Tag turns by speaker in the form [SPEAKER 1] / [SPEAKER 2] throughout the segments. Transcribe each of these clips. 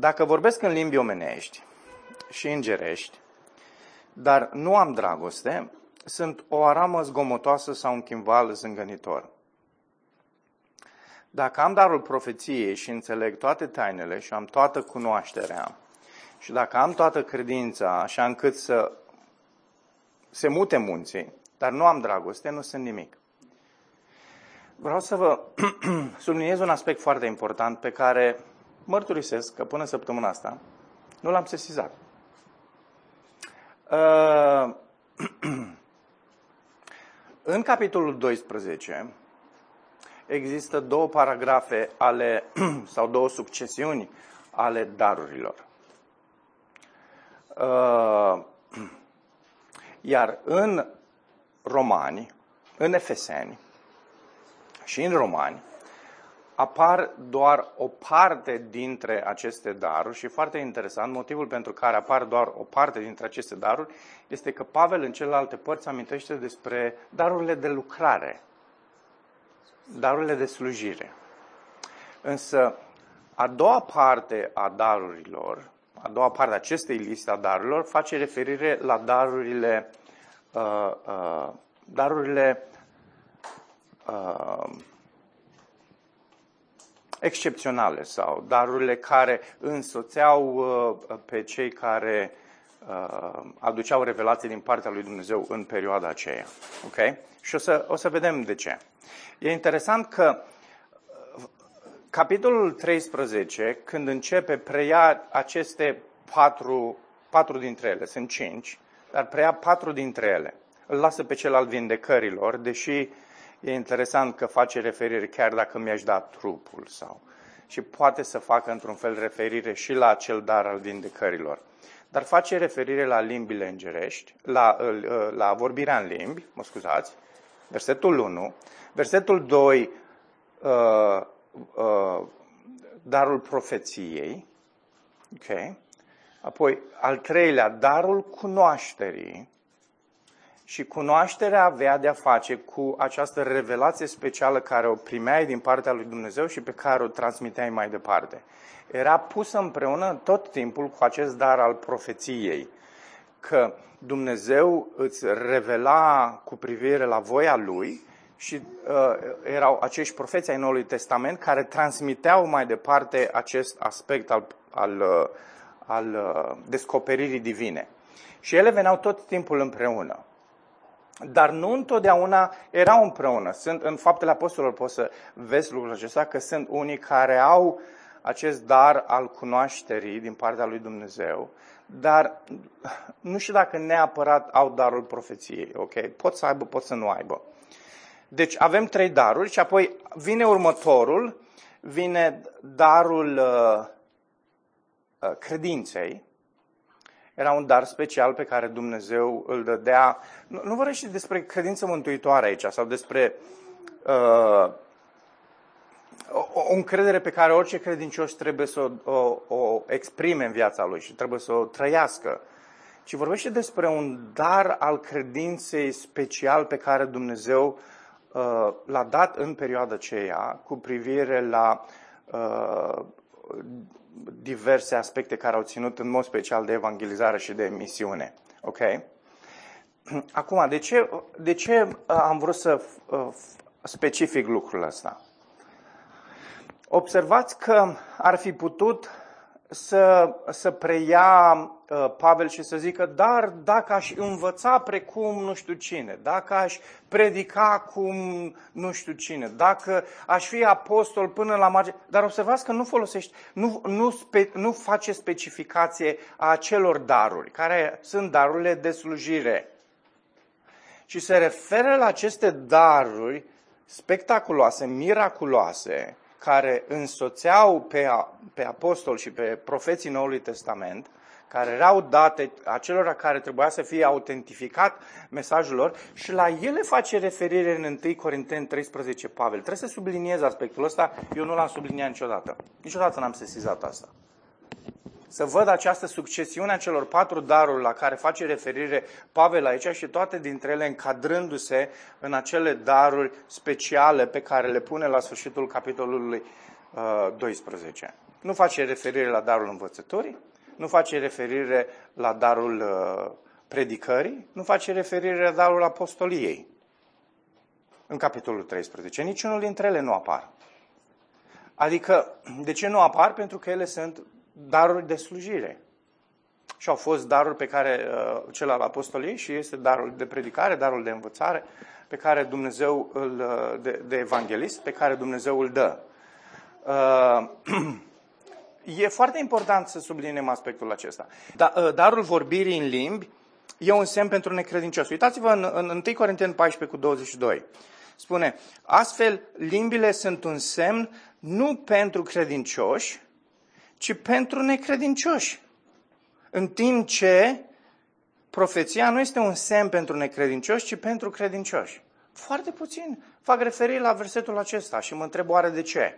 [SPEAKER 1] Dacă vorbesc în limbi omenești și îngerești, dar nu am dragoste, sunt o aramă zgomotoasă sau un chimval zângănitor. Dacă am darul profeției și înțeleg toate tainele și am toată cunoașterea, și dacă am toată credința, așa încât să se mute munții, dar nu am dragoste, nu sunt nimic. Vreau să vă subliniez un aspect foarte important pe care mărturisesc că până săptămâna asta nu l-am sesizat. Uh, în capitolul 12 există două paragrafe ale, sau două succesiuni ale darurilor. Uh, iar în Romani, în Efeseni și în Romani, apar doar o parte dintre aceste daruri și foarte interesant, motivul pentru care apar doar o parte dintre aceste daruri este că Pavel în celelalte părți amintește despre darurile de lucrare, darurile de slujire. Însă, a doua parte a darurilor, a doua parte a acestei liste a darurilor, face referire la darurile, uh, uh, darurile uh, excepționale sau darurile care însoțeau uh, pe cei care uh, aduceau revelații din partea lui Dumnezeu în perioada aceea. Ok? Și o să, o să vedem de ce. E interesant că uh, capitolul 13, când începe, preia aceste patru, patru dintre ele, sunt cinci, dar preia patru dintre ele. Îl lasă pe cel al vindecărilor, deși E interesant că face referire chiar dacă mi-aș da trupul sau... Și poate să facă într-un fel referire și la acel dar al vindecărilor. Dar face referire la limbile îngerești, la, la vorbirea în limbi, mă scuzați, versetul 1, versetul 2, uh, uh, darul profeției, ok? Apoi, al treilea, darul cunoașterii, și cunoașterea avea de-a face cu această revelație specială care o primeai din partea lui Dumnezeu și pe care o transmiteai mai departe. Era pusă împreună tot timpul cu acest dar al profeției, că Dumnezeu îți revela cu privire la voia Lui și uh, erau acești profeți ai Noului Testament care transmiteau mai departe acest aspect al, al, uh, al uh, descoperirii divine. Și ele veneau tot timpul împreună. Dar nu întotdeauna erau împreună. Sunt, în faptele apostolilor poți să vezi lucrul acesta, că sunt unii care au acest dar al cunoașterii din partea lui Dumnezeu, dar nu știu dacă neapărat au darul profeției, ok? Pot să aibă, pot să nu aibă. Deci avem trei daruri și apoi vine următorul, vine darul uh, uh, credinței, era un dar special pe care Dumnezeu îl dădea. Nu, nu vorbește despre credință mântuitoare aici sau despre uh, o, o încredere pe care orice credincios trebuie să o, o, o exprime în viața lui și trebuie să o trăiască, ci vorbește despre un dar al credinței special pe care Dumnezeu uh, l-a dat în perioada aceea cu privire la uh, diverse aspecte care au ținut în mod special de evangelizare și de misiune. Ok? Acum, de ce, de ce uh, am vrut să uh, specific lucrul ăsta? Observați că ar fi putut să, să preia uh, Pavel și să zică, dar dacă aș învăța precum nu știu cine, dacă aș predica cum nu știu cine, dacă aș fi apostol până la margine, dar observați că nu folosește, nu, nu, spe, nu face specificație a acelor daruri, care sunt darurile de slujire, ci se referă la aceste daruri spectaculoase, miraculoase, care însoțeau pe, pe apostol și pe profeții Noului Testament, care erau date acelora care trebuia să fie autentificat mesajul lor și la ele face referire în 1 Corinteni 13 Pavel. Trebuie să subliniez aspectul ăsta, eu nu l-am subliniat niciodată. Niciodată n-am sesizat asta să văd această succesiune a celor patru daruri la care face referire Pavel aici și toate dintre ele încadrându-se în acele daruri speciale pe care le pune la sfârșitul capitolului uh, 12. Nu face referire la darul învățătorii, nu face referire la darul uh, predicării, nu face referire la darul apostoliei. În capitolul 13. Niciunul dintre ele nu apar. Adică, de ce nu apar? Pentru că ele sunt daruri de slujire. Și au fost daruri pe care, uh, cel al apostoliei și este darul de predicare, darul de învățare, pe care Dumnezeu îl, uh, de, de evanghelist, pe care Dumnezeu îl dă. Uh, e foarte important să subliniem aspectul acesta. Da, uh, darul vorbirii în limbi e un semn pentru necredincios. Uitați-vă în, în 1 Corinteni 14 cu 22. Spune, astfel limbile sunt un semn nu pentru credincioși, ci pentru necredincioși. În timp ce profeția nu este un semn pentru necredincioși, ci pentru credincioși. Foarte puțin fac referire la versetul acesta și mă întreb oare de ce.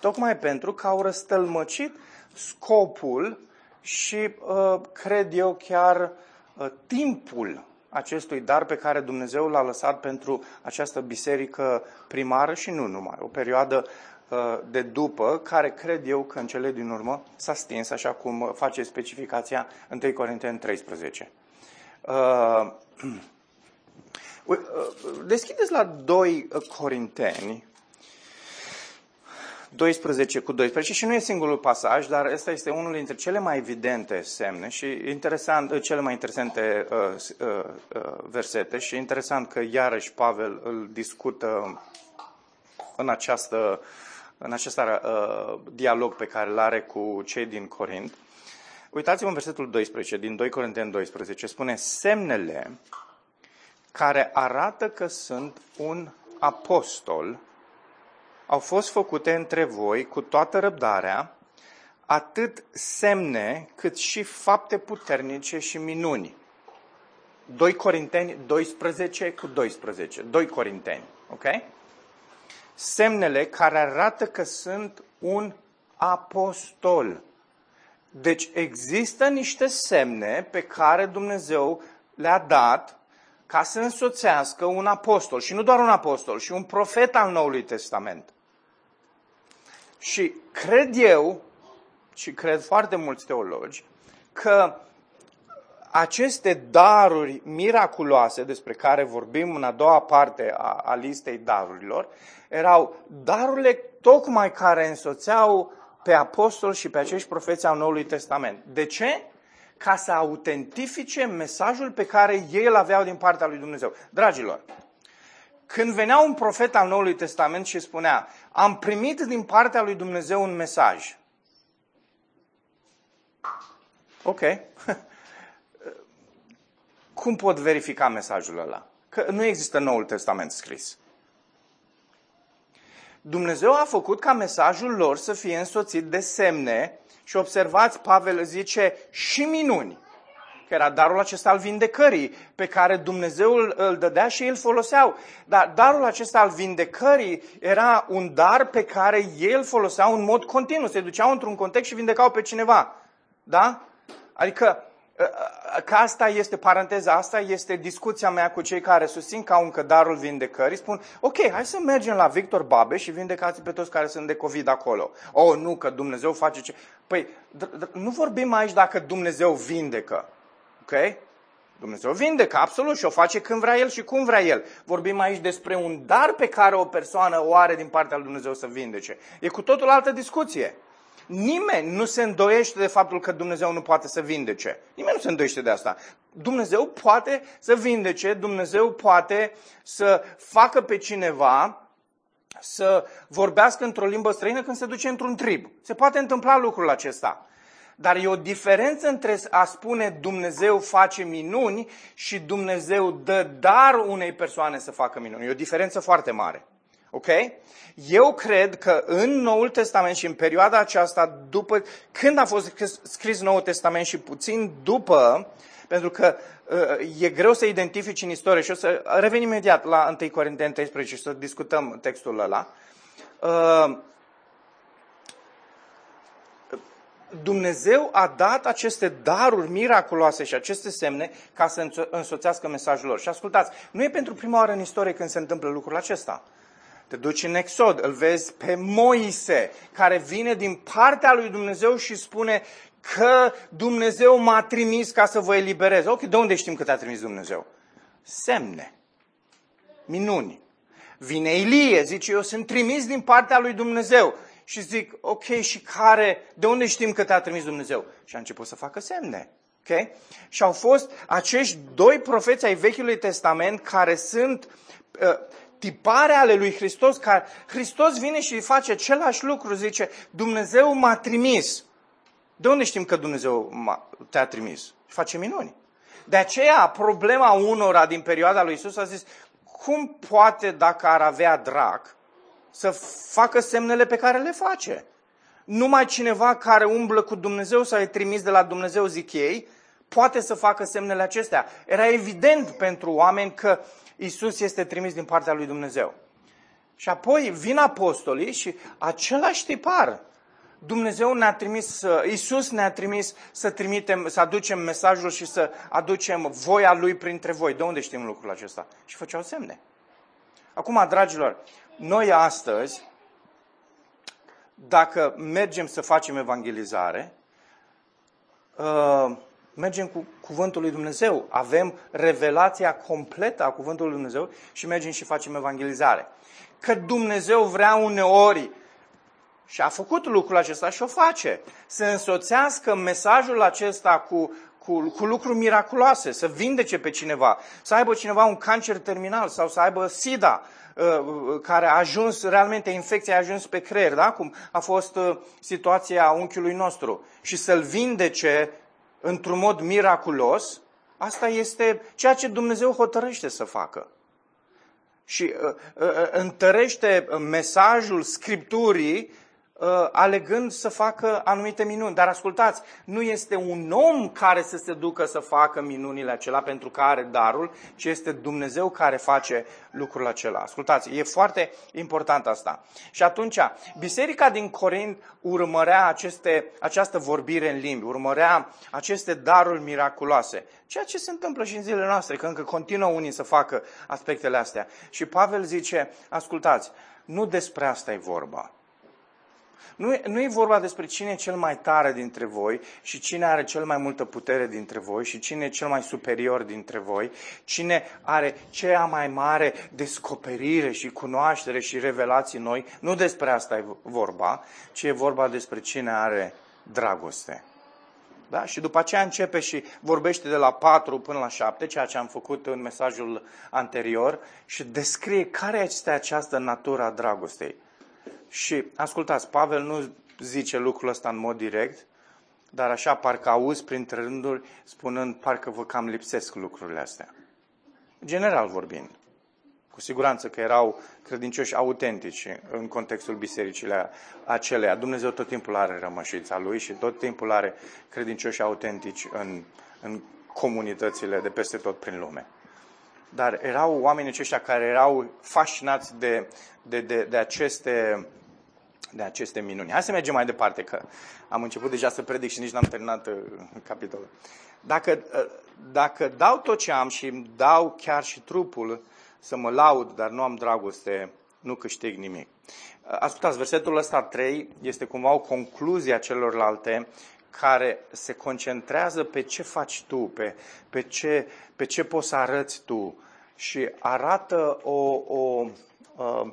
[SPEAKER 1] Tocmai pentru că au răstălmăcit scopul și uh, cred eu chiar uh, timpul acestui dar pe care Dumnezeu l-a lăsat pentru această biserică primară și nu numai. O perioadă uh, de după, care cred eu că în cele din urmă s-a stins, așa cum face specificația 1 Corinteni 13. Uh, uh, deschideți la 2 Corinteni, 12 cu 12 și nu e singurul pasaj, dar ăsta este unul dintre cele mai evidente semne și interesant, cele mai interesante uh, uh, uh, versete și interesant că iarăși Pavel îl discută în această în acest uh, dialog pe care îl are cu cei din Corint. Uitați-vă în versetul 12, din 2 Corinteni 12, spune semnele care arată că sunt un apostol au fost făcute între voi cu toată răbdarea, atât semne cât și fapte puternice și minuni. 2 Corinteni 12 cu 12. 2 Corinteni, ok? Semnele care arată că sunt un apostol. Deci există niște semne pe care Dumnezeu le-a dat ca să însoțească un apostol. Și nu doar un apostol, și un profet al Noului Testament. Și cred eu, și cred foarte mulți teologi, că aceste daruri miraculoase despre care vorbim în a doua parte a, a listei darurilor, erau darurile tocmai care însoțeau pe apostol și pe acești profeți al Noului Testament. De ce? Ca să autentifice mesajul pe care ei îl aveau din partea lui Dumnezeu. Dragilor, când venea un profet al Noului Testament și spunea, am primit din partea lui Dumnezeu un mesaj. Ok. Cum pot verifica mesajul ăla? Că nu există Noul Testament scris. Dumnezeu a făcut ca mesajul lor să fie însoțit de semne și observați, Pavel zice, și minuni că era darul acesta al vindecării, pe care Dumnezeu îl dădea și îl foloseau. Dar darul acesta al vindecării era un dar pe care ei îl foloseau în mod continuu. Se duceau într-un context și vindecau pe cineva. Da? Adică, ă, ă, că asta este paranteza asta, este discuția mea cu cei care susțin ca un darul vindecării, spun, ok, hai să mergem la Victor Babeș și vindecați pe toți care sunt de COVID acolo. Oh, nu, că Dumnezeu face ce... Păi, nu vorbim aici dacă Dumnezeu vindecă. Ok? Dumnezeu vindecă, absolut, și o face când vrea El și cum vrea El. Vorbim aici despre un dar pe care o persoană o are din partea lui Dumnezeu să vindece. E cu totul altă discuție. Nimeni nu se îndoiește de faptul că Dumnezeu nu poate să vindece. Nimeni nu se îndoiește de asta. Dumnezeu poate să vindece, Dumnezeu poate să facă pe cineva să vorbească într-o limbă străină când se duce într-un trib. Se poate întâmpla lucrul acesta. Dar e o diferență între a spune Dumnezeu face minuni și Dumnezeu dă dar unei persoane să facă minuni. E o diferență foarte mare. Ok? Eu cred că în Noul Testament și în perioada aceasta, după când a fost scris Noul Testament și puțin după, pentru că uh, e greu să identifici în istorie și o să revenim imediat la 1 Corinteni 13 și să discutăm textul ăla. Uh, Dumnezeu a dat aceste daruri miraculoase și aceste semne ca să însoțească mesajul lor. Și ascultați, nu e pentru prima oară în istorie când se întâmplă lucrul acesta. Te duci în Exod, îl vezi pe Moise, care vine din partea lui Dumnezeu și spune că Dumnezeu m-a trimis ca să vă eliberez. Ok, de unde știm că te-a trimis Dumnezeu? Semne, minuni. Vine Ilie, zice, eu sunt trimis din partea lui Dumnezeu. Și zic, ok, și care, de unde știm că te-a trimis Dumnezeu? Și a început să facă semne. Okay? Și au fost acești doi profeți ai Vechiului Testament care sunt uh, tipare ale lui Hristos, care Hristos vine și face același lucru, zice, Dumnezeu m-a trimis. De unde știm că Dumnezeu te-a trimis? Face minuni. De aceea, problema unora din perioada lui Isus a zis, cum poate, dacă ar avea drac, să facă semnele pe care le face? Numai cineva care umblă cu Dumnezeu sau e trimis de la Dumnezeu, zic ei, poate să facă semnele acestea. Era evident pentru oameni că Isus este trimis din partea lui Dumnezeu. Și apoi vin apostolii și același tipar. Dumnezeu ne-a trimis, Isus ne-a trimis să trimitem, să aducem mesajul și să aducem voia Lui printre voi. De unde știm lucrul acesta? Și făceau semne. Acum, dragilor, noi astăzi, dacă mergem să facem evangelizare, uh, mergem cu cuvântul lui Dumnezeu, avem revelația completă a cuvântului lui Dumnezeu și mergem și facem evangelizare. Că Dumnezeu vrea uneori și a făcut lucrul acesta și o face. Să însoțească mesajul acesta cu, cu, cu lucruri miraculoase, să vindece pe cineva, să aibă cineva un cancer terminal sau să aibă SIDA, uh, care a ajuns, realmente infecția a ajuns pe creier, da? cum a fost uh, situația unchiului nostru, și să-l vindece într-un mod miraculos, asta este ceea ce Dumnezeu hotărăște să facă. Și uh, uh, întărește mesajul Scripturii uh, alegând să facă anumite minuni. Dar ascultați, nu este un om care să se ducă să facă minunile acelea pentru care are darul, ci este Dumnezeu care face lucrul acela. Ascultați, e foarte important asta. Și atunci, biserica din Corint urmărea aceste, această vorbire în limbi, urmărea aceste daruri miraculoase. Ceea ce se întâmplă și în zilele noastre, că încă continuă unii să facă aspectele astea. Și Pavel zice, ascultați, nu despre asta e vorba. Nu, nu e vorba despre cine e cel mai tare dintre voi și cine are cel mai multă putere dintre voi și cine e cel mai superior dintre voi, cine are cea mai mare descoperire și cunoaștere și revelații noi. Nu despre asta e vorba, ci e vorba despre cine are dragoste. Da? Și după aceea începe și vorbește de la 4 până la 7, ceea ce am făcut în mesajul anterior, și descrie care este această natură a dragostei. Și ascultați, Pavel nu zice lucrul ăsta în mod direct, dar așa parcă auzi printre rânduri spunând parcă vă cam lipsesc lucrurile astea. General vorbind. Cu siguranță că erau credincioși autentici în contextul bisericii acelea. Dumnezeu tot timpul are rămășița lui și tot timpul are credincioși autentici în, în comunitățile de peste tot prin lume. Dar erau oamenii aceștia care erau fascinați de, de, de, de aceste de aceste minuni. Hai să mergem mai departe, că am început deja să predic și nici n-am terminat uh, capitolul. Dacă, uh, dacă dau tot ce am și îmi dau chiar și trupul să mă laud, dar nu am dragoste, nu câștig nimic. Uh, ascultați, versetul ăsta 3 este cumva o concluzie a celorlalte care se concentrează pe ce faci tu, pe, pe, ce, pe ce poți să arăți tu și arată o, o, o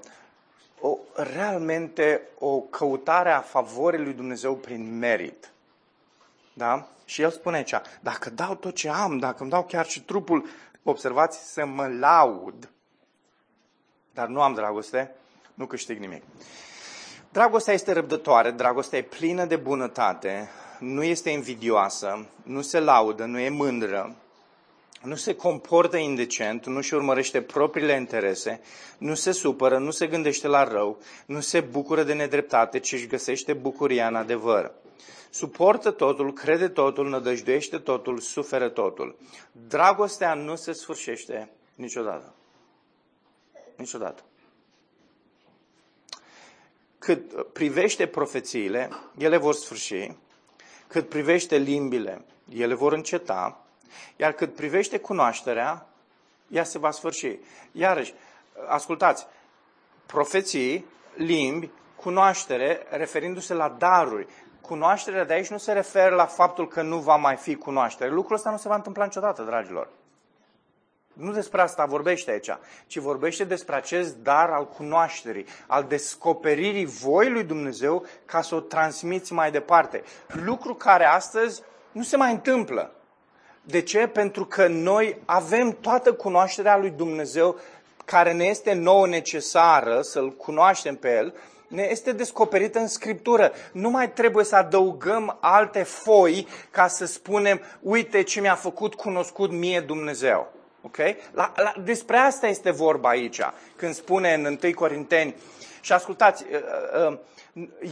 [SPEAKER 1] o, realmente o căutare a favorii lui Dumnezeu prin merit. Da? Și el spune aici, dacă dau tot ce am, dacă îmi dau chiar și trupul, observați, să mă laud, dar nu am dragoste, nu câștig nimic. Dragostea este răbdătoare, dragostea e plină de bunătate, nu este invidioasă, nu se laudă, nu e mândră, nu se comportă indecent, nu și urmărește propriile interese, nu se supără, nu se gândește la rău, nu se bucură de nedreptate, ci își găsește bucuria în adevăr. Suportă totul, crede totul, nădăjduiește totul, suferă totul. Dragostea nu se sfârșește niciodată. Niciodată. Cât privește profețiile, ele vor sfârși. Cât privește limbile, ele vor înceta iar cât privește cunoașterea, ea se va sfârși. Iarăși, ascultați, profeții, limbi, cunoaștere, referindu-se la daruri. Cunoașterea de aici nu se referă la faptul că nu va mai fi cunoaștere. Lucrul ăsta nu se va întâmpla niciodată, dragilor. Nu despre asta vorbește aici, ci vorbește despre acest dar al cunoașterii, al descoperirii voii lui Dumnezeu ca să o transmiți mai departe. Lucru care astăzi nu se mai întâmplă. De ce? Pentru că noi avem toată cunoașterea lui Dumnezeu care ne este nouă necesară să-L cunoaștem pe El, ne este descoperită în Scriptură. Nu mai trebuie să adăugăm alte foi ca să spunem, uite ce mi-a făcut cunoscut mie Dumnezeu. Ok? La, la, despre asta este vorba aici, când spune în 1 Corinteni. Și ascultați, uh, uh,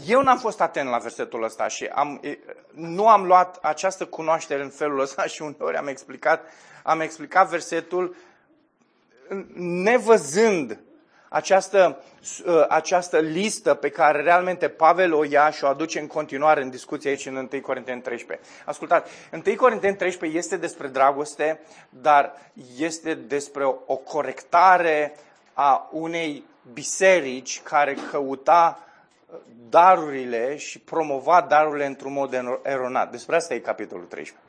[SPEAKER 1] eu n-am fost atent la versetul ăsta și am, nu am luat această cunoaștere în felul ăsta și uneori am explicat, am explicat versetul nevăzând această, uh, această listă pe care realmente Pavel o ia și o aduce în continuare în discuție aici în 1 Corinteni 13. Ascultați, 1 Corinteni 13 este despre dragoste, dar este despre o, o corectare a unei biserici care căuta uh, darurile și promova darurile într-un mod eronat. Despre asta e capitolul 13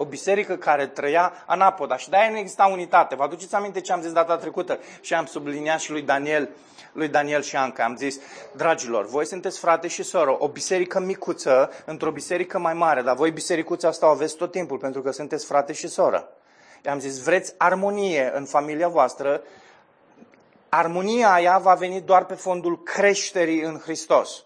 [SPEAKER 1] o biserică care trăia anapoda și de-aia nu exista unitate. Vă aduceți aminte ce am zis data trecută și am subliniat și lui Daniel, lui Daniel și Anca. Am zis, dragilor, voi sunteți frate și soră, o biserică micuță într-o biserică mai mare, dar voi bisericuța asta o aveți tot timpul pentru că sunteți frate și soră. I-am zis, vreți armonie în familia voastră, armonia aia va veni doar pe fondul creșterii în Hristos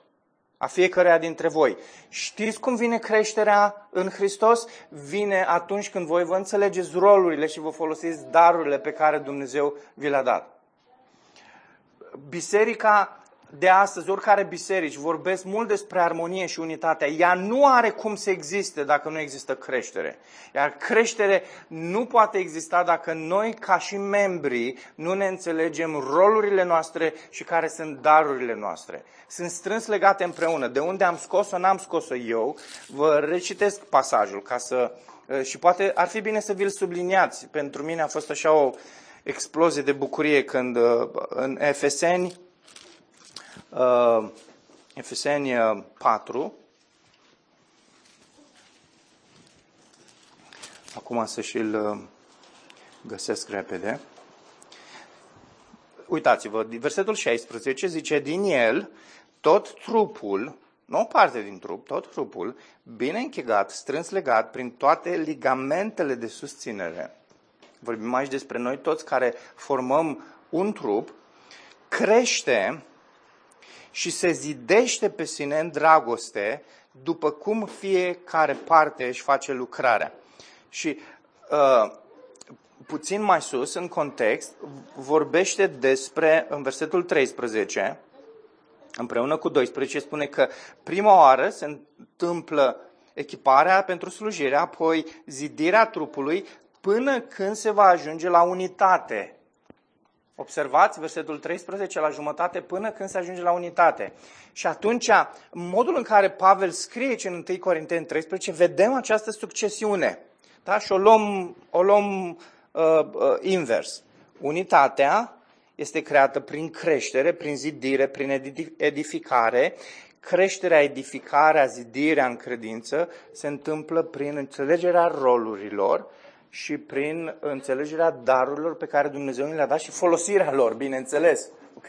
[SPEAKER 1] a fiecăruia dintre voi. Știți cum vine creșterea în Hristos? Vine atunci când voi vă înțelegeți rolurile și vă folosiți darurile pe care Dumnezeu vi le-a dat. Biserica de astăzi, oricare biserici, vorbesc mult despre armonie și unitate. Ea nu are cum să existe dacă nu există creștere. Iar creștere nu poate exista dacă noi, ca și membrii, nu ne înțelegem rolurile noastre și care sunt darurile noastre. Sunt strâns legate împreună. De unde am scos-o, n-am scos-o eu. Vă recitesc pasajul ca să... Și poate ar fi bine să vi-l subliniați. Pentru mine a fost așa o explozie de bucurie când în Efeseni uh, Efeseni 4. Acum să și-l uh, găsesc repede. Uitați-vă, versetul 16 zice, din el tot trupul, nu o parte din trup, tot trupul, bine închegat, strâns legat prin toate ligamentele de susținere. Vorbim aici despre noi toți care formăm un trup, crește și se zidește pe sine în dragoste după cum fiecare parte își face lucrarea. Și uh, puțin mai sus, în context, vorbește despre, în versetul 13, împreună cu 12, spune că prima oară se întâmplă echiparea pentru slujire, apoi zidirea trupului, până când se va ajunge la unitate Observați versetul 13 la jumătate până când se ajunge la unitate. Și atunci, modul în care Pavel scrie aici în 1 Corinteni 13, vedem această succesiune. Da? Și o luăm, o luăm uh, uh, invers. Unitatea este creată prin creștere, prin zidire, prin edificare. Creșterea, edificarea, zidirea în credință se întâmplă prin înțelegerea rolurilor și prin înțelegerea darurilor pe care Dumnezeu ne le-a dat și folosirea lor, bineînțeles. Ok?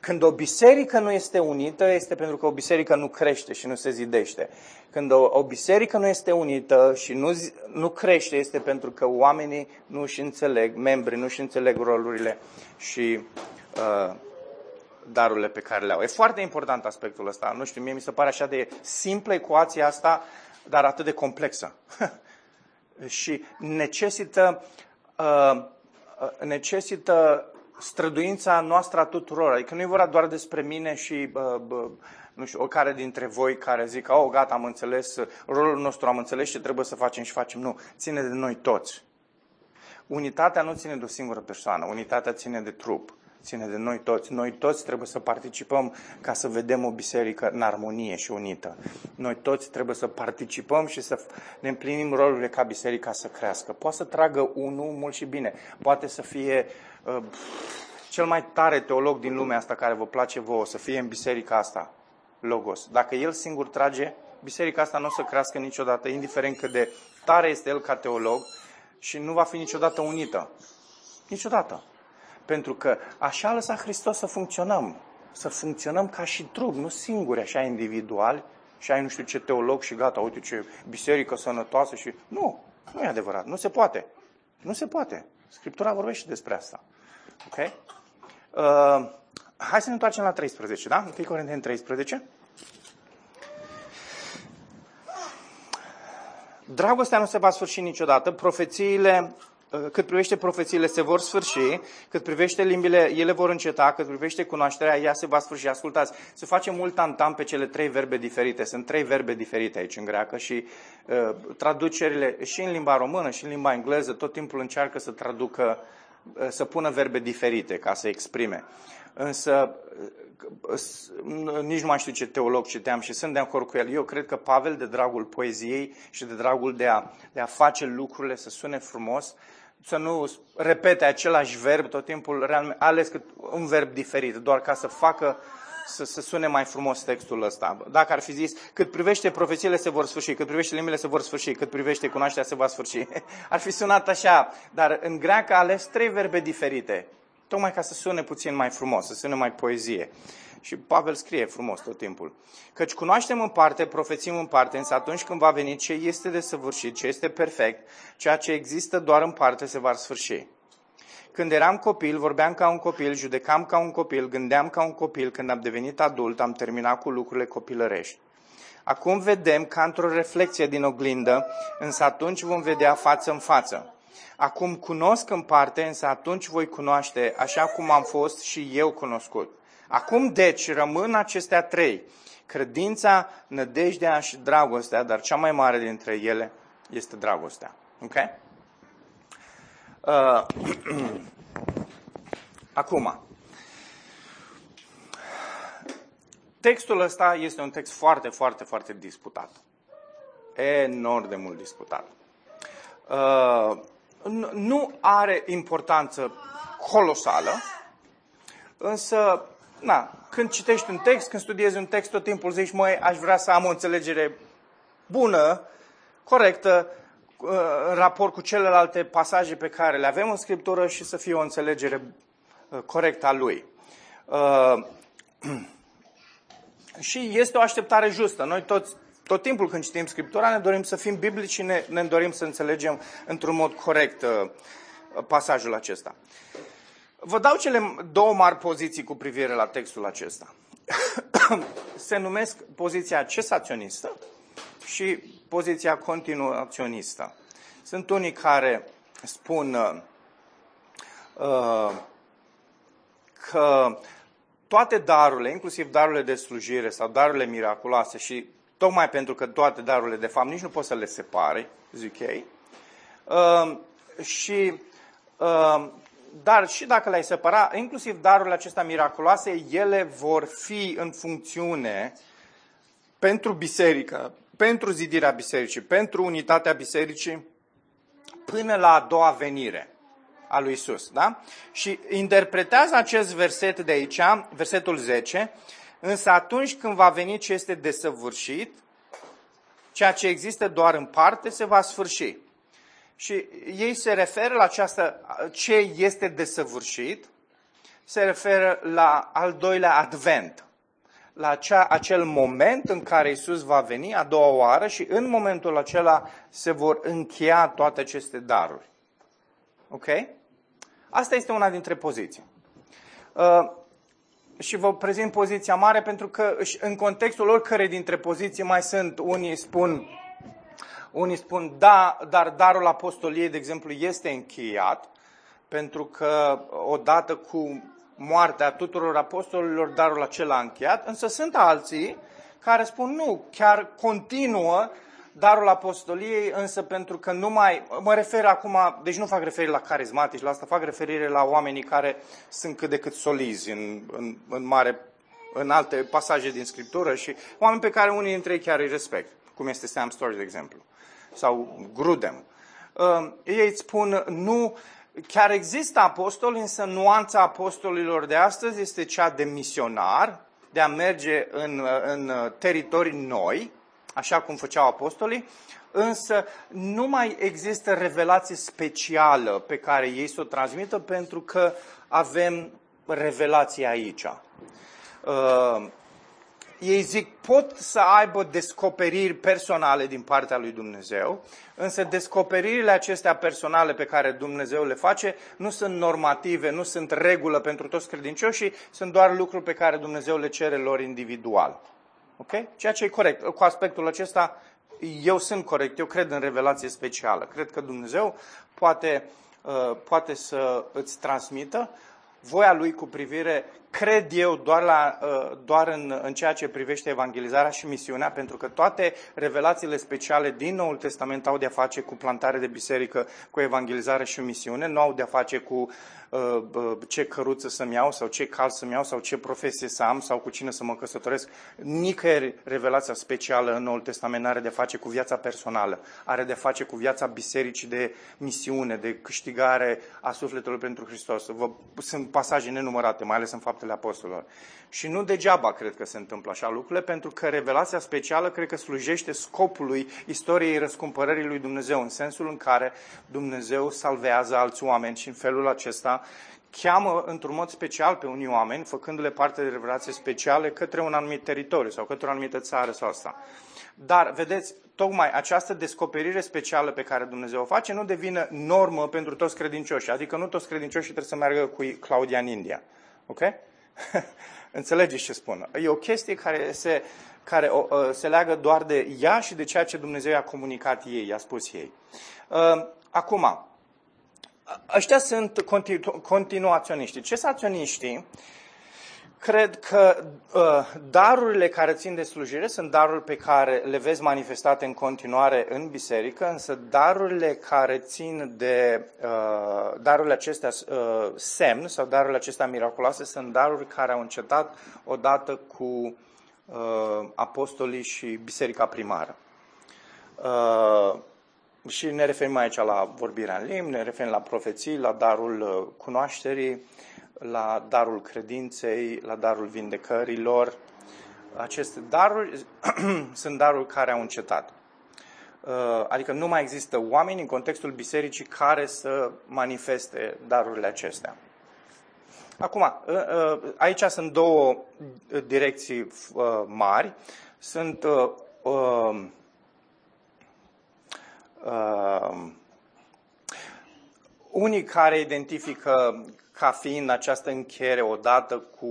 [SPEAKER 1] Când o biserică nu este unită, este pentru că o biserică nu crește și nu se zidește. Când o, o biserică nu este unită și nu, nu crește, este pentru că oamenii nu își înțeleg, membrii nu își înțeleg rolurile și uh, darurile pe care le au. E foarte important aspectul ăsta. Nu știu, mie mi se pare așa de simplă ecuația asta, dar atât de complexă. și necesită, uh, uh, necesită străduința noastră a tuturor. Adică nu e vorba doar despre mine și uh, uh, nu știu, oricare dintre voi care zic, oh, gata, am înțeles, rolul nostru am înțeles ce trebuie să facem și facem. Nu, ține de noi toți. Unitatea nu ține de o singură persoană, unitatea ține de trup ține de noi toți. Noi toți trebuie să participăm ca să vedem o biserică în armonie și unită. Noi toți trebuie să participăm și să ne împlinim rolurile ca biserica să crească. Poate să tragă unul mult și bine. Poate să fie uh, cel mai tare teolog din lumea asta care vă place vouă să fie în biserica asta, Logos. Dacă el singur trage, biserica asta nu o să crească niciodată, indiferent cât de tare este el ca teolog și nu va fi niciodată unită. Niciodată. Pentru că așa a lăsat Hristos să funcționăm. Să funcționăm ca și trup, nu singuri, așa individuali, și ai nu știu ce teolog și gata, uite ce biserică sănătoasă și... Nu, nu e adevărat, nu se poate. Nu se poate. Scriptura vorbește despre asta. Ok? Uh, hai să ne întoarcem la 13, da? 1 Corinteni 13. Dragostea nu se va sfârși niciodată. Profețiile Uh, cât privește profețiile, se vor sfârși, cât privește limbile, ele vor înceta, cât privește cunoașterea, ea se va sfârși. Ascultați, se face mult tantam pe cele trei verbe diferite. Sunt trei verbe diferite aici în greacă și uh, traducerile și în limba română și în limba engleză tot timpul încearcă să traducă, uh, să pună verbe diferite ca să exprime. Însă uh, nici nu mai știu ce teolog citeam și sunt de acord cu el. Eu cred că Pavel, de dragul poeziei și de dragul de a, de a face lucrurile să sune frumos, să nu repete același verb tot timpul, realmente, ales cât un verb diferit, doar ca să facă să, să sune mai frumos textul ăsta. Dacă ar fi zis, cât privește profețiile se vor sfârși, cât privește limbile se vor sfârși, cât privește cunoașterea se va sfârși, ar fi sunat așa. Dar în greacă a ales trei verbe diferite, tocmai ca să sune puțin mai frumos, să sune mai poezie. Și Pavel scrie frumos tot timpul. Căci cunoaștem în parte, profețim în parte, însă atunci când va veni ce este de săvârșit, ce este perfect, ceea ce există doar în parte se va sfârși. Când eram copil, vorbeam ca un copil, judecam ca un copil, gândeam ca un copil. Când am devenit adult, am terminat cu lucrurile copilărești. Acum vedem ca într-o reflexie din oglindă, însă atunci vom vedea față în față. Acum cunosc în parte, însă atunci voi cunoaște așa cum am fost și eu cunoscut. Acum, deci, rămân acestea trei. Credința, nădejdea și dragostea, dar cea mai mare dintre ele este dragostea. Ok? Uh, Acum, textul ăsta este un text foarte, foarte, foarte disputat. Enorm de mult disputat. Uh, nu are importanță colosală, însă na, când citești un text, când studiezi un text, tot timpul zici, măi, aș vrea să am o înțelegere bună, corectă, uh, în raport cu celelalte pasaje pe care le avem în Scriptură și să fie o înțelegere uh, corectă a lui. Uh, și este o așteptare justă. Noi toți, tot timpul când citim Scriptura ne dorim să fim biblici și ne, ne dorim să înțelegem într-un mod corect pasajul acesta. Vă dau cele două mari poziții cu privire la textul acesta. Se numesc poziția cesaționistă și poziția continuaționistă. Sunt unii care spun uh, că toate darurile, inclusiv darurile de slujire sau darurile miraculoase și tocmai pentru că toate darurile de fapt nici nu poți să le separe, zic ei, uh, și uh, dar și dacă le-ai separa, inclusiv darurile acestea miraculoase, ele vor fi în funcțiune pentru biserică, pentru zidirea bisericii, pentru unitatea bisericii, până la a doua venire a lui Isus. Da? Și interpretează acest verset de aici, versetul 10, însă atunci când va veni ce este desăvârșit, ceea ce există doar în parte se va sfârși. Și ei se referă la această, ce este desăvârșit, se referă la al doilea advent, la acea, acel moment în care Isus va veni a doua oară și în momentul acela se vor încheia toate aceste daruri. Ok? Asta este una dintre poziții. Uh, și vă prezint poziția mare pentru că în contextul oricărei dintre poziții mai sunt, unii spun unii spun, da, dar darul apostoliei, de exemplu, este încheiat, pentru că odată cu moartea tuturor apostolilor, darul acela a încheiat, însă sunt alții care spun, nu, chiar continuă darul apostoliei, însă pentru că nu mai, mă refer acum, deci nu fac referire la carismatici, la asta fac referire la oamenii care sunt cât de cât solizi în, în, în mare, în alte pasaje din Scriptură și oameni pe care unii dintre ei chiar îi respect, cum este Sam Storrs, de exemplu sau Grudem. Ehm, ei îți spun, nu, chiar există apostoli, însă nuanța apostolilor de astăzi este cea de misionar, de a merge în, în teritorii noi, așa cum făceau apostolii, însă nu mai există revelație specială pe care ei să o transmită pentru că avem revelație aici. Uh, ei zic, pot să aibă descoperiri personale din partea lui Dumnezeu, însă descoperirile acestea personale pe care Dumnezeu le face nu sunt normative, nu sunt regulă pentru toți credincioșii, sunt doar lucruri pe care Dumnezeu le cere lor individual. Ok? Ceea ce e corect. Cu aspectul acesta, eu sunt corect, eu cred în revelație specială. Cred că Dumnezeu poate, uh, poate să îți transmită voia lui cu privire, cred eu, doar, la, uh, doar în, în ceea ce privește evangelizarea și misiunea, pentru că toate revelațiile speciale din Noul Testament au de-a face cu plantare de biserică, cu evangelizare și misiune, nu au de-a face cu Uh, uh, ce căruță să-mi iau sau ce cal să-mi iau sau ce profesie să am sau cu cine să mă căsătoresc. Nicăieri revelația specială în Noul Testament are de face cu viața personală, are de face cu viața bisericii de misiune, de câștigare a sufletului pentru Hristos. Vă, sunt pasaje nenumărate, mai ales în faptele apostolilor. Și nu degeaba cred că se întâmplă așa lucrurile, pentru că revelația specială cred că slujește scopului istoriei răscumpărării lui Dumnezeu, în sensul în care Dumnezeu salvează alți oameni și în felul acesta cheamă într-un mod special pe unii oameni, făcându-le parte de revelație speciale către un anumit teritoriu sau către o anumită țară sau asta. Dar, vedeți, tocmai această descoperire specială pe care Dumnezeu o face nu devine normă pentru toți credincioșii. Adică nu toți credincioșii trebuie să meargă cu Claudia în India. Ok? Înțelegeți ce spun? E o chestie care se, care o, se leagă doar de ea și de ceea ce Dumnezeu i-a comunicat ei, i-a spus ei. Uh, acum, ăștia sunt continu, continuaționiștii. Cesaționiștii cred că uh, darurile care țin de slujire sunt daruri pe care le vezi manifestate în continuare în biserică, însă darurile care țin de uh, darurile acestea uh, semn sau darurile acestea miraculoase sunt daruri care au încetat odată cu uh, apostolii și biserica primară. Uh, și ne referim aici la vorbirea în limbi, ne referim la profeții, la darul uh, cunoașterii, la darul credinței, la darul vindecărilor. Aceste daruri sunt daruri care au încetat. Uh, adică nu mai există oameni în contextul bisericii care să manifeste darurile acestea. Acum, uh, uh, aici sunt două direcții mari. Sunt uh, uh, unii care identifică ca fiind această încheiere odată cu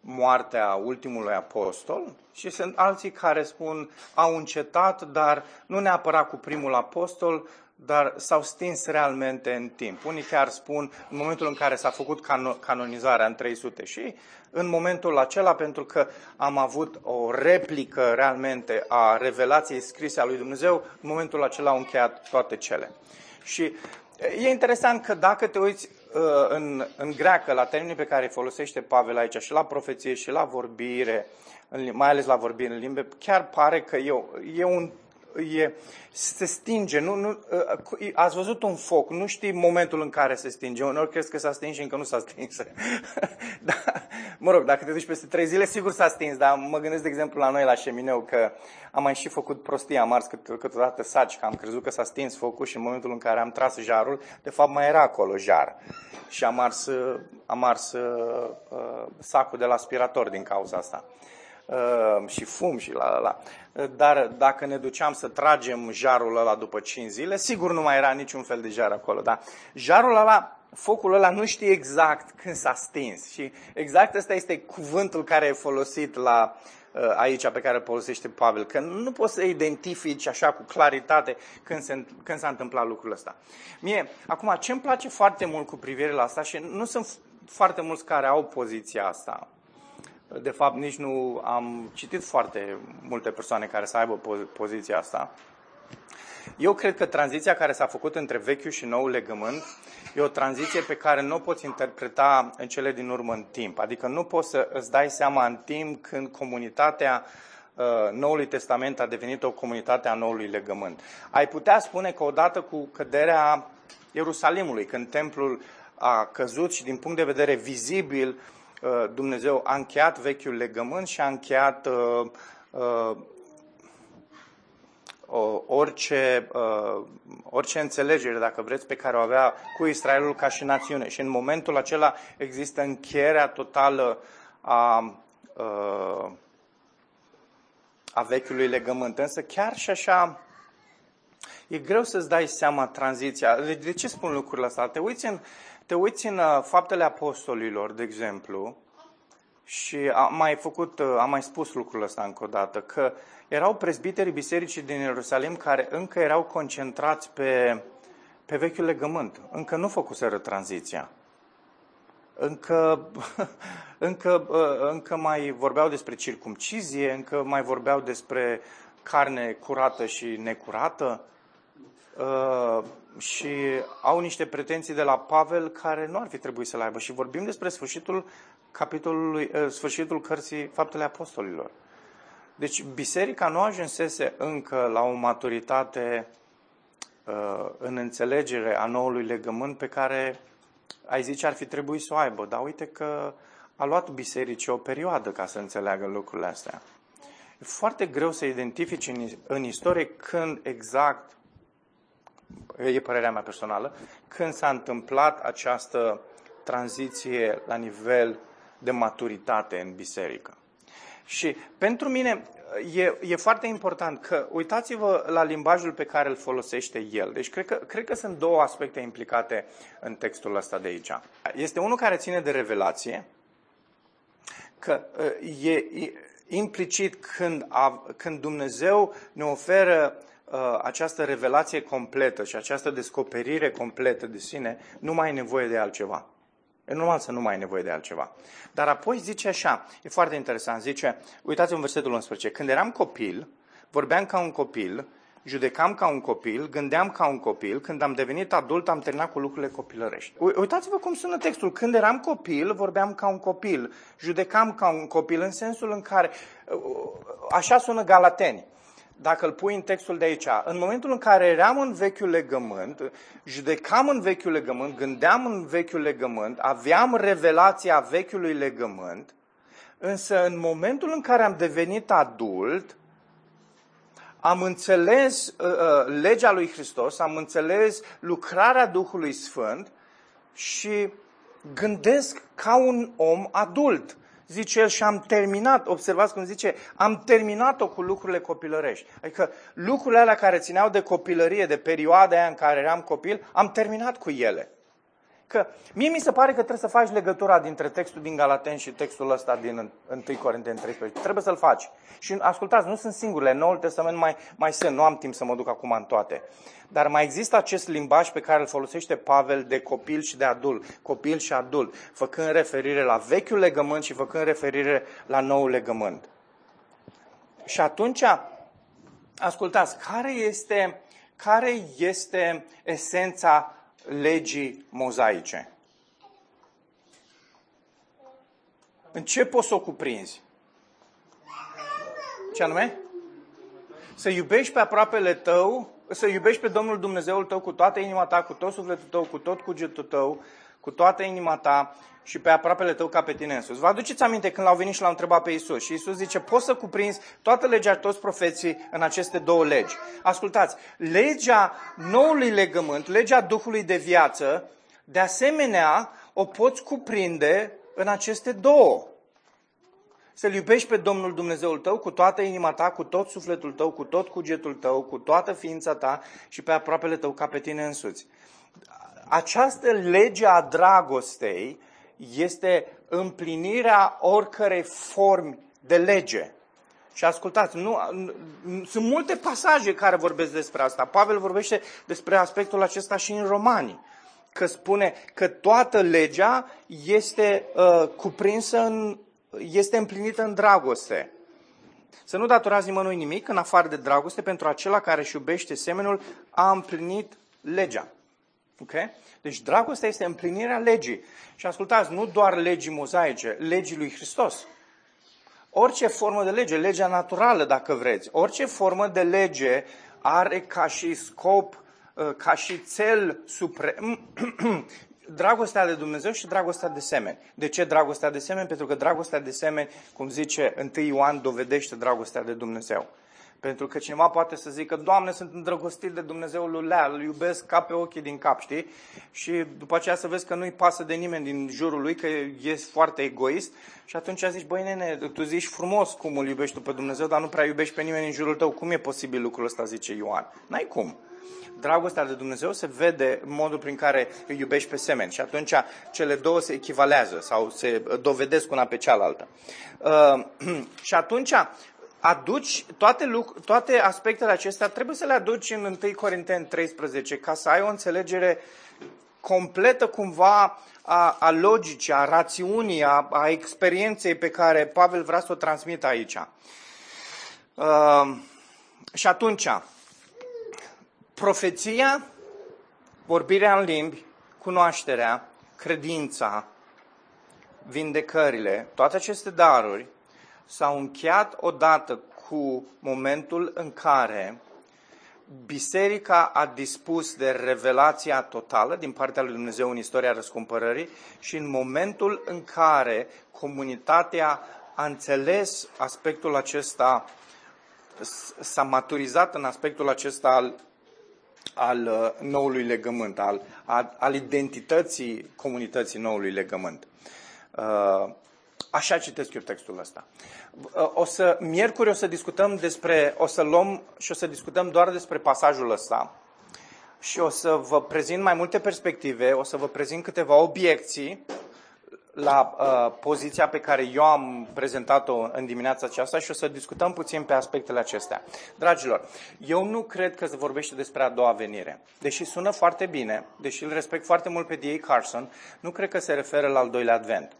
[SPEAKER 1] moartea ultimului apostol și sunt alții care spun au încetat, dar nu neapărat cu primul apostol, dar s-au stins realmente în timp. Unii chiar spun în momentul în care s-a făcut canonizarea în 300 și în momentul acela, pentru că am avut o replică realmente a revelației scrise a lui Dumnezeu, în momentul acela au încheiat toate cele. Și e interesant că dacă te uiți uh, în, în greacă la termenii pe care îi folosește Pavel aici, și la profeție, și la vorbire, mai ales la vorbire în limbe, chiar pare că e, e un e, se stinge. Nu, nu, uh, ați văzut un foc, nu știi momentul în care se stinge. Uneori crezi că s-a stins și încă nu s-a stins. da, mă rog, dacă te duci peste trei zile, sigur s-a stins, dar mă gândesc, de exemplu, la noi la Șemineu, că am mai și făcut prostia, am ars cât, câteodată saci, că am crezut că s-a stins focul și în momentul în care am tras jarul, de fapt mai era acolo jar. Și am ars, am ars uh, sacul de la aspirator din cauza asta. Uh, și fum și la la la. Dar dacă ne duceam să tragem jarul ăla după 5 zile, sigur nu mai era niciun fel de jar acolo. Da? Jarul ăla, focul ăla nu știe exact când s-a stins. Și exact ăsta este cuvântul care e folosit la, uh, aici pe care îl folosește Pavel, că nu poți să identifici așa cu claritate când, se, când s-a întâmplat lucrul ăsta. Mie, acum, ce îmi place foarte mult cu privire la asta și nu sunt foarte mulți care au poziția asta, de fapt, nici nu am citit foarte multe persoane care să aibă poziția asta. Eu cred că tranziția care s-a făcut între vechiul și noul legământ e o tranziție pe care nu o poți interpreta în cele din urmă în timp. Adică nu poți să îți dai seama în timp când comunitatea uh, Noului Testament a devenit o comunitate a Noului Legământ. Ai putea spune că odată cu căderea Ierusalimului, când templul a căzut și din punct de vedere vizibil Dumnezeu a încheiat vechiul legământ și a încheiat orice, orice înțelegere, dacă vreți, pe care o avea cu Israelul ca și națiune. Și în momentul acela există încheierea totală a, a vechiului legământ. Însă chiar și așa, e greu să-ți dai seama tranziția. De, de ce spun lucrurile astea? Te uiți în, te uiți în uh, faptele apostolilor, de exemplu, și am mai făcut, uh, am mai spus lucrul ăsta încă o dată, că erau prezbiterii bisericii din Ierusalim care încă erau concentrați pe, pe vechiul legământ. Încă nu făcuseră tranziția. Încă, încă, uh, încă mai vorbeau despre circumcizie, încă mai vorbeau despre carne curată și necurată uh, și au niște pretenții de la Pavel care nu ar fi trebuit să le aibă. Și vorbim despre sfârșitul capitolului, uh, sfârșitul cărții Faptele Apostolilor. Deci biserica nu ajunsese încă la o maturitate uh, în înțelegere a noului legământ pe care ai zice ar fi trebuit să o aibă. Dar uite că a luat bisericii o perioadă ca să înțeleagă lucrurile astea. E foarte greu să identifici în, în istorie când exact, e părerea mea personală, când s-a întâmplat această tranziție la nivel de maturitate în biserică. Și pentru mine e, e foarte important că uitați-vă la limbajul pe care îl folosește el. Deci cred că, cred că sunt două aspecte implicate în textul ăsta de aici. Este unul care ține de revelație, că e, e implicit când, a, când Dumnezeu ne oferă uh, această revelație completă și această descoperire completă de sine, nu mai e nevoie de altceva. E normal să nu mai ai nevoie de altceva. Dar apoi zice așa, e foarte interesant, zice, uitați în versetul 11, când eram copil, vorbeam ca un copil, judecam ca un copil, gândeam ca un copil, când am devenit adult am terminat cu lucrurile copilărești. Uitați-vă cum sună textul. Când eram copil, vorbeam ca un copil, judecam ca un copil, în sensul în care, așa sună Galateni dacă îl pui în textul de aici, în momentul în care eram în vechiul legământ, judecam în vechiul legământ, gândeam în vechiul legământ, aveam revelația vechiului legământ, însă în momentul în care am devenit adult, am înțeles uh, uh, legea lui Hristos, am înțeles lucrarea Duhului Sfânt și gândesc ca un om adult zice el, și am terminat, observați cum zice, am terminat-o cu lucrurile copilărești. Adică lucrurile alea care țineau de copilărie, de perioada aia în care eram copil, am terminat cu ele. Că mie mi se pare că trebuie să faci legătura dintre textul din Galaten și textul ăsta din 1 Corinteni 13. Trebuie să-l faci. Și ascultați, nu sunt singurele. În Noul Testament mai, mai sunt. Nu am timp să mă duc acum în toate. Dar mai există acest limbaj pe care îl folosește Pavel de copil și de adult. Copil și adult. Făcând referire la vechiul legământ și făcând referire la noul legământ. Și atunci, ascultați, care este, care este esența legii mozaice. În ce poți să o cuprinzi? Ce anume? Să iubești pe aproapele tău, să iubești pe Domnul Dumnezeul tău cu toată inima ta, cu tot sufletul tău, cu tot cugetul tău, cu toată inima ta și pe aproapele tău ca pe tine însuți. Vă aduceți aminte când l-au venit și l-au întrebat pe Isus și Isus zice, poți să cuprinzi toată legea, toți profeții în aceste două legi. Ascultați, legea noului legământ, legea Duhului de viață, de asemenea, o poți cuprinde în aceste două. Să-L iubești pe Domnul Dumnezeul tău cu toată inima ta, cu tot sufletul tău, cu tot cugetul tău, cu toată ființa ta și pe aproapele tău ca pe tine însuți această lege a dragostei este împlinirea oricărei formi de lege. Și ascultați, nu, nu, sunt multe pasaje care vorbesc despre asta. Pavel vorbește despre aspectul acesta și în Romani, că spune că toată legea este uh, cuprinsă în, este împlinită în dragoste. Să nu datorați nimănui nimic în afară de dragoste pentru acela care își iubește semenul a împlinit legea. Okay? Deci dragostea este împlinirea legii. Și ascultați, nu doar legii mozaice, legii lui Hristos. Orice formă de lege, legea naturală, dacă vreți, orice formă de lege are ca și scop uh, ca și cel suprem dragostea de Dumnezeu și dragostea de semeni. De ce dragostea de semeni? Pentru că dragostea de semeni, cum zice 1 Ioan, dovedește dragostea de Dumnezeu. Pentru că cineva poate să zică, Doamne, sunt îndrăgostit de Dumnezeul lui Lea, îl iubesc ca pe ochii din cap, știi? Și după aceea să vezi că nu-i pasă de nimeni din jurul lui, că e foarte egoist. Și atunci zici, băi nene, tu zici frumos cum îl iubești tu pe Dumnezeu, dar nu prea iubești pe nimeni în jurul tău. Cum e posibil lucrul ăsta, zice Ioan? N-ai cum dragostea de Dumnezeu se vede în modul prin care îi iubești pe semeni și atunci cele două se echivalează sau se dovedesc una pe cealaltă. Uh, și atunci aduci toate, lucr- toate aspectele acestea, trebuie să le aduci în 1 Corinteni 13 ca să ai o înțelegere completă cumva a, a logicii, a rațiunii, a, a experienței pe care Pavel vrea să o transmită aici. Uh, și atunci, profeția, vorbirea în limbi, cunoașterea, credința, vindecările, toate aceste daruri s-au încheiat odată cu momentul în care biserica a dispus de revelația totală din partea lui Dumnezeu în istoria răscumpărării și în momentul în care comunitatea a înțeles aspectul acesta, s-a maturizat în aspectul acesta al, al uh, noului legământ, al, al, al identității comunității noului legământ. Uh, Așa citesc eu textul ăsta. O să, miercuri o să discutăm despre, o să luăm și o să discutăm doar despre pasajul ăsta și o să vă prezint mai multe perspective, o să vă prezint câteva obiecții la uh, poziția pe care eu am prezentat-o în dimineața aceasta și o să discutăm puțin pe aspectele acestea. Dragilor, eu nu cred că se vorbește despre a doua venire. Deși sună foarte bine, deși îl respect foarte mult pe D.A. Carson, nu cred că se referă la al doilea advent.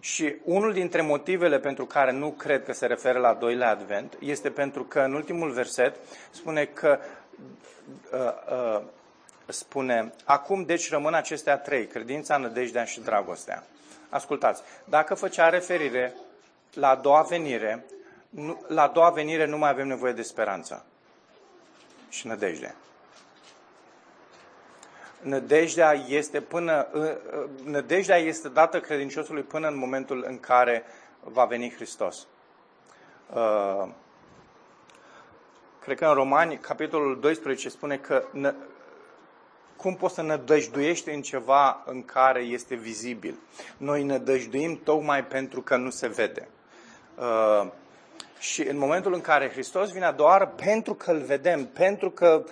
[SPEAKER 1] Și unul dintre motivele pentru care nu cred că se referă la doilea advent este pentru că în ultimul verset spune că uh, uh, spune, acum deci rămân acestea trei, credința, nădejdea și dragostea. Ascultați, dacă făcea referire la a doua venire, nu, la a doua venire nu mai avem nevoie de speranță și nădejde. Nădejdea este, până, nădejdea este dată credinciosului până în momentul în care va veni Hristos. Uh, cred că în Romani, capitolul 12, spune că nă, cum poți să nădăjduiești în ceva în care este vizibil. Noi nădăjduim tocmai pentru că nu se vede. Uh, și în momentul în care Hristos vine doar pentru că îl vedem, pentru că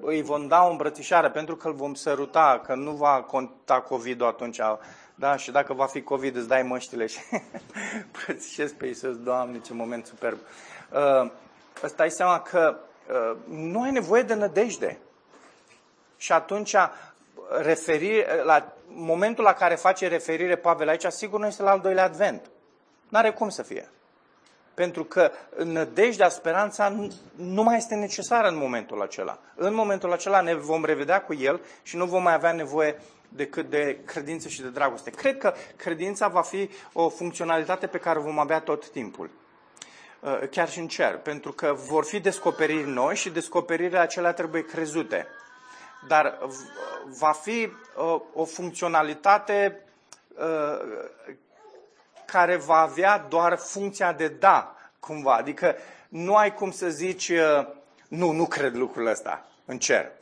[SPEAKER 1] îi vom da o îmbrățișare, pentru că îl vom săruta, că nu va conta COVID-ul atunci. Da, și dacă va fi COVID, îți dai măștile și îmbrățișezi pe Iisus. Doamne, ce moment superb. Uh, îți dai seama că uh, nu ai nevoie de nădejde. Și atunci, referire, la momentul la care face referire Pavel aici, sigur nu este la al doilea advent. N-are cum să fie. Pentru că nădejdea, speranța nu mai este necesară în momentul acela. În momentul acela ne vom revedea cu El și nu vom mai avea nevoie decât de credință și de dragoste. Cred că credința va fi o funcționalitate pe care o vom avea tot timpul. Uh, chiar și în cer, pentru că vor fi descoperiri noi și descoperirile acelea trebuie crezute. Dar va fi o, uh, o funcționalitate uh, care va avea doar funcția de da, cumva. Adică nu ai cum să zici, uh, nu, nu cred lucrul ăsta în cer.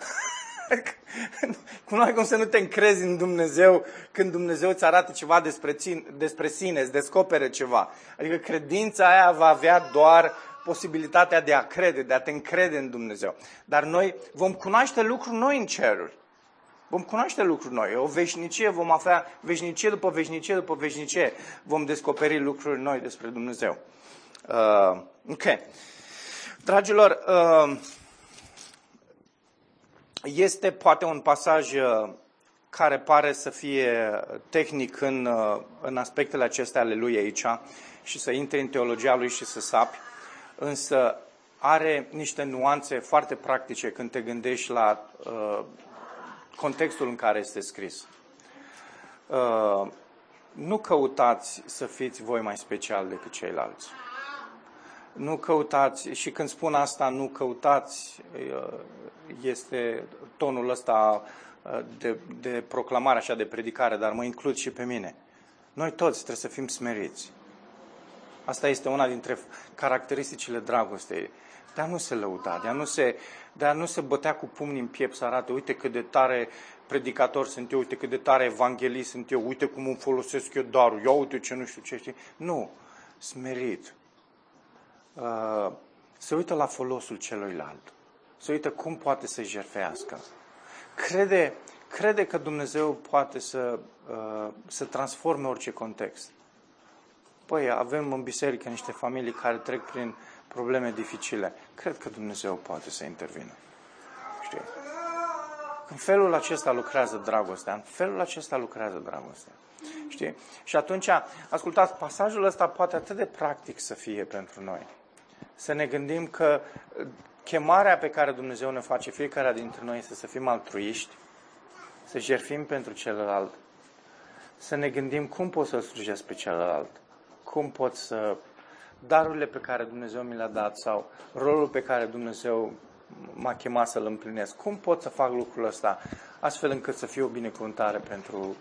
[SPEAKER 1] nu ai cum să nu te încrezi în Dumnezeu când Dumnezeu îți arată ceva despre, țin, despre sine, îți descopere ceva. Adică credința aia va avea doar posibilitatea de a crede, de a te încrede în Dumnezeu. Dar noi vom cunoaște lucruri noi în ceruri. Vom cunoaște lucruri noi. O veșnicie vom afla, veșnicie după veșnicie după veșnicie, vom descoperi lucruri noi despre Dumnezeu. Uh, ok. Dragilor, uh, este poate un pasaj uh, care pare să fie tehnic în, uh, în aspectele acestea ale lui aici și să intre în teologia lui și să sapi, însă are niște nuanțe foarte practice când te gândești la uh, contextul în care este scris. Uh, nu căutați să fiți voi mai special decât ceilalți. nu căutați, și când spun asta, nu căutați, uh, este tonul ăsta uh, de, de proclamare, așa, de predicare, dar mă includ și pe mine. Noi toți trebuie să fim smeriți. Asta este una dintre caracteristicile dragostei. De a nu se lăuda, de a nu se, de a nu se bătea cu pumnii în piept să arate, uite cât de tare predicator sunt eu, uite cât de tare evanghelist sunt eu, uite cum îmi folosesc eu darul, eu uite ce nu știu ce știi. Nu, smerit. Uh, se uită la folosul celuilalt. Se uită cum poate să jerfească. Crede, crede că Dumnezeu poate să, uh, să transforme orice context. Păi, avem în biserică niște familii care trec prin probleme dificile. Cred că Dumnezeu poate să intervină. Știi? În felul acesta lucrează dragostea. În felul acesta lucrează dragostea. Știi? Și atunci, ascultați, pasajul ăsta poate atât de practic să fie pentru noi. Să ne gândim că chemarea pe care Dumnezeu ne face fiecare dintre noi este să fim altruiști, să jerfim pentru celălalt, să ne gândim cum pot să slujesc pe celălalt, cum pot să darurile pe care Dumnezeu mi le-a dat sau rolul pe care Dumnezeu m-a chemat să-l împlinesc. Cum pot să fac lucrul ăsta astfel încât să fie o binecuvântare pentru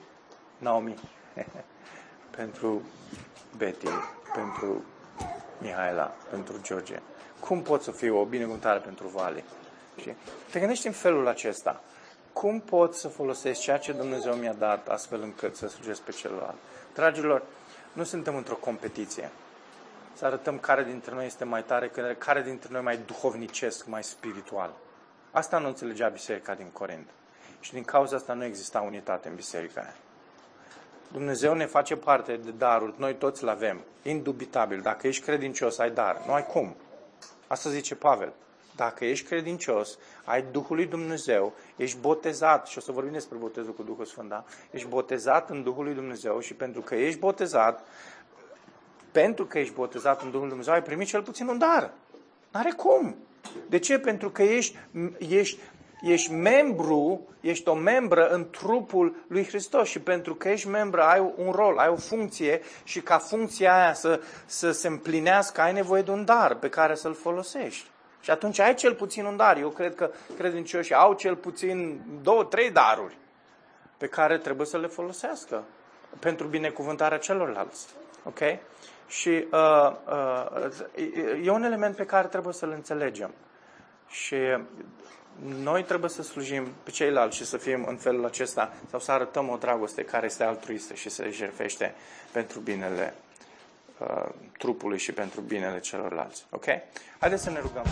[SPEAKER 1] Naomi, pentru Betty, pentru Mihaela, pentru George? Cum pot să fiu o binecuvântare pentru Vale? Și te gândești în felul acesta. Cum pot să folosesc ceea ce Dumnezeu mi-a dat astfel încât să slujesc pe celălalt? Dragilor, nu suntem într-o competiție să arătăm care dintre noi este mai tare, care dintre noi mai duhovnicesc, mai spiritual. Asta nu înțelegea biserica din Corint. Și din cauza asta nu exista unitate în biserica aia. Dumnezeu ne face parte de daruri, noi toți le avem, indubitabil. Dacă ești credincios, ai dar. Nu ai cum. Asta zice Pavel. Dacă ești credincios, ai Duhul lui Dumnezeu, ești botezat, și o să vorbim despre botezul cu Duhul Sfânt, da? Ești botezat în Duhul lui Dumnezeu și pentru că ești botezat, pentru că ești botezat în Duhul Dumnezeu, ai primit cel puțin un dar. N-are cum. De ce? Pentru că ești, ești, ești membru, ești o membră în trupul lui Hristos și pentru că ești membră ai un rol, ai o funcție și ca funcția aia să, să se împlinească ai nevoie de un dar pe care să-l folosești. Și atunci ai cel puțin un dar. Eu cred că credincioșii au cel puțin două, trei daruri pe care trebuie să le folosească pentru binecuvântarea celorlalți. Ok? Și uh, uh, e un element pe care trebuie să-l înțelegem. Și noi trebuie să slujim pe ceilalți și să fim în felul acesta sau să arătăm o dragoste care este altruistă și se jerfește pentru binele uh, trupului și pentru binele celorlalți. Ok? Haideți să ne rugăm.